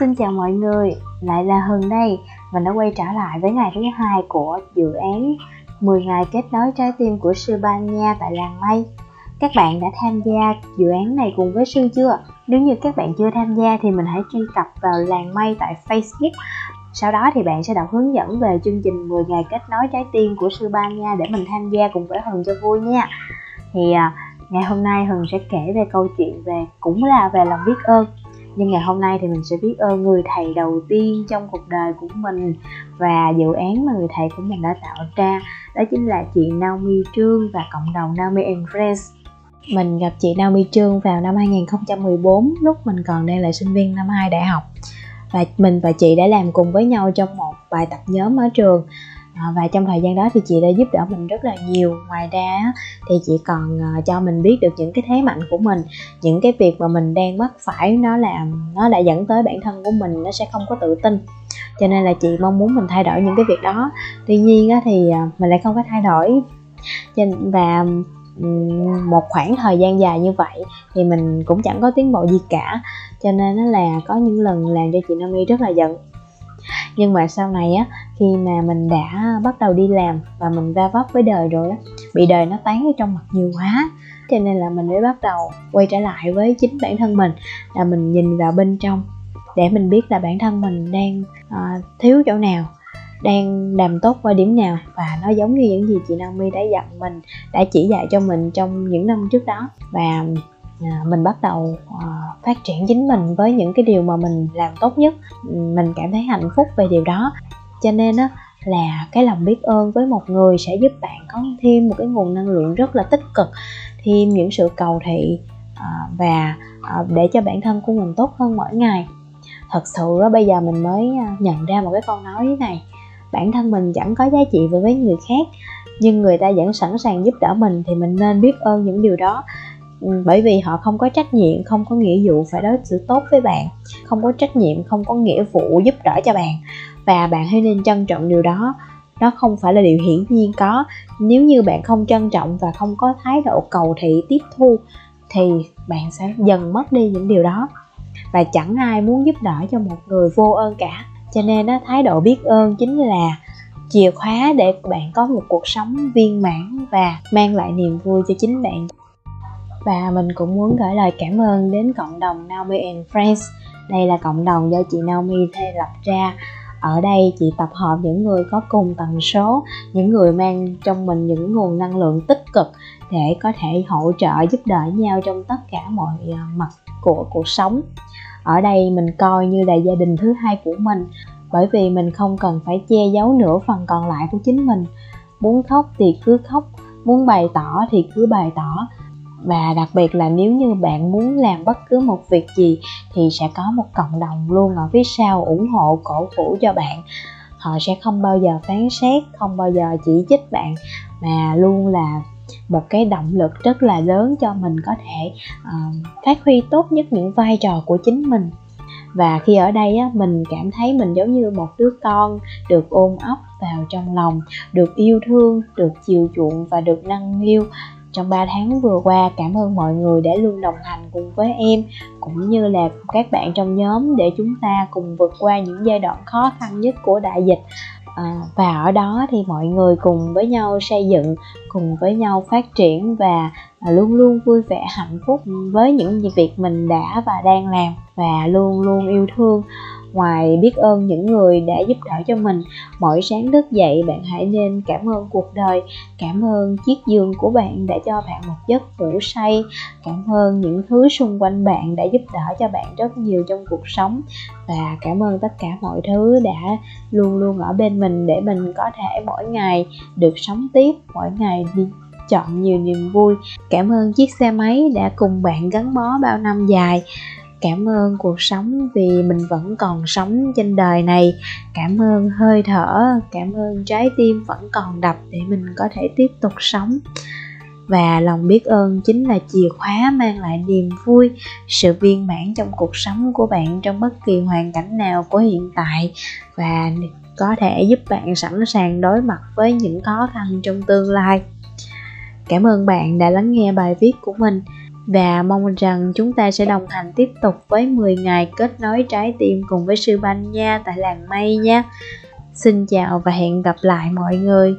Xin chào mọi người, lại là Hường đây và đã quay trở lại với ngày thứ hai của dự án 10 ngày kết nối trái tim của sư Ban Nha tại làng Mây. Các bạn đã tham gia dự án này cùng với sư chưa? Nếu như các bạn chưa tham gia thì mình hãy truy cập vào làng Mây tại Facebook. Sau đó thì bạn sẽ đọc hướng dẫn về chương trình 10 ngày kết nối trái tim của sư Ban Nha để mình tham gia cùng với Hường cho vui nha. Thì à, ngày hôm nay Hường sẽ kể về câu chuyện về cũng là về lòng biết ơn nhưng ngày hôm nay thì mình sẽ biết ơn người thầy đầu tiên trong cuộc đời của mình và dự án mà người thầy của mình đã tạo ra. Đó chính là chị Naomi Trương và cộng đồng Naomi and Friends. Mình gặp chị Naomi Trương vào năm 2014 lúc mình còn đang là sinh viên năm 2 đại học. Và mình và chị đã làm cùng với nhau trong một bài tập nhóm ở trường. À, và trong thời gian đó thì chị đã giúp đỡ mình rất là nhiều. Ngoài ra thì chị còn ờ, cho mình biết được những cái thế mạnh của mình những cái việc mà mình đang mắc phải nó làm nó đã dẫn tới bản thân của mình nó sẽ không có tự tin. Cho nên là chị mong muốn mình thay đổi những cái việc đó. Tuy nhiên á, thì ờ, mình lại không có thay đổi. Và một khoảng thời gian dài như vậy thì mình cũng chẳng có tiến bộ gì cả. Cho nên nó là có những lần làm cho chị Nami rất là giận. Nhưng mà sau này á khi mà mình đã bắt đầu đi làm và mình va vấp với đời rồi á bị đời nó tán ở trong mặt nhiều quá. Cho nên là mình mới bắt đầu quay trở lại với chính bản thân mình là mình nhìn vào bên trong để mình biết là bản thân mình đang uh, thiếu chỗ nào đang làm tốt qua điểm nào và nó giống như những gì chị Naomi đã dặn mình đã chỉ dạy cho mình trong những năm trước đó. Và À, mình bắt đầu uh, phát triển chính mình với những cái điều mà mình làm tốt nhất. Mình cảm thấy hạnh phúc về điều đó cho nên á là cái lòng biết ơn với một người sẽ giúp bạn có thêm một cái nguồn năng lượng rất là tích cực thêm những sự cầu thị à, và à, để cho bản thân của mình tốt hơn mỗi ngày. Thật sự á, bây giờ mình mới à, nhận ra một cái câu nói này bản thân mình chẳng có giá trị với người khác nhưng người ta vẫn sẵn sàng giúp đỡ mình thì mình nên biết ơn những điều đó. Ừ, bởi vì họ không có trách nhiệm không có nghĩa vụ phải đối xử tốt với bạn không có trách nhiệm không có nghĩa vụ giúp đỡ cho bạn và bạn hãy nên trân trọng điều đó. Nó không phải là điều hiển nhiên có. Nếu như bạn không trân trọng và không có thái độ cầu thị tiếp thu thì bạn sẽ dần mất đi những điều đó. Và chẳng ai muốn giúp đỡ cho một người vô ơn cả. Cho nên đó, thái độ biết ơn chính là chìa khóa để bạn có một cuộc sống viên mãn và mang lại niềm vui cho chính bạn. Và mình cũng muốn gửi lời cảm ơn đến cộng đồng Naomi and Friends. Đây là cộng đồng do chị Naomi thay lập ra ở đây chị tập hợp những người có cùng tần số, những người mang trong mình những nguồn năng lượng tích cực để có thể hỗ trợ giúp đỡ nhau trong tất cả mọi ờ, mặt của cuộc sống. Ở đây mình coi như là gia đình thứ hai của mình, bởi vì mình không cần phải che giấu nửa phần còn lại của chính mình. Muốn khóc thì cứ khóc, muốn bày tỏ thì cứ bày tỏ và đặc biệt là nếu như bạn muốn làm bất cứ một việc gì thì sẽ có một cộng đồng luôn ở phía sau ủng hộ cổ vũ cho bạn. Họ sẽ không bao giờ phán xét không bao giờ chỉ trích bạn mà luôn là một cái động lực rất là lớn cho mình có thể uh, phát huy tốt nhất những vai trò của chính mình. Và khi ở đây á, mình cảm thấy mình giống như một đứa con được ôm ấp vào trong lòng được yêu thương được chiều chuộng và được nâng niu trong 3 tháng vừa qua cảm ơn mọi người đã luôn đồng hành cùng với em cũng như là các bạn trong nhóm để chúng ta cùng vượt qua những giai đoạn khó khăn nhất của đại dịch. À, và ở đó thì mọi người cùng với nhau xây dựng cùng với nhau phát triển và à, luôn luôn vui vẻ hạnh phúc với những việc mình đã và đang làm và luôn luôn yêu thương ngoài biết ơn những người đã giúp đỡ cho mình, mỗi sáng thức dậy bạn hãy nên cảm ơn cuộc đời, cảm ơn chiếc giường của bạn đã cho bạn một giấc ngủ say, cảm ơn những thứ xung quanh bạn đã giúp đỡ cho bạn rất nhiều trong cuộc sống, và cảm ơn tất cả mọi thứ đã luôn luôn ở bên mình để mình có thể mỗi ngày được sống tiếp, mỗi ngày đi chọn nhiều niềm vui. Cảm ơn chiếc xe máy đã cùng bạn gắn bó bao năm dài cảm ơn cuộc sống vì mình vẫn còn sống trên đời này. Cảm ơn hơi thở, cảm ơn trái tim vẫn còn đập để mình có thể tiếp tục sống. Và lòng biết ơn chính là chìa khóa mang lại niềm vui, sự viên mãn trong cuộc sống của bạn trong bất kỳ hoàn cảnh nào của hiện tại. Và có thể giúp bạn sẵn sàng đối mặt với những khó khăn trong tương lai. Cảm ơn bạn đã lắng nghe bài viết của mình và mong rằng chúng ta sẽ đồng hành tiếp tục với 10 ngày kết nối trái tim cùng với sư Banh nha, tại làng mây nha. Xin chào và hẹn gặp lại mọi người.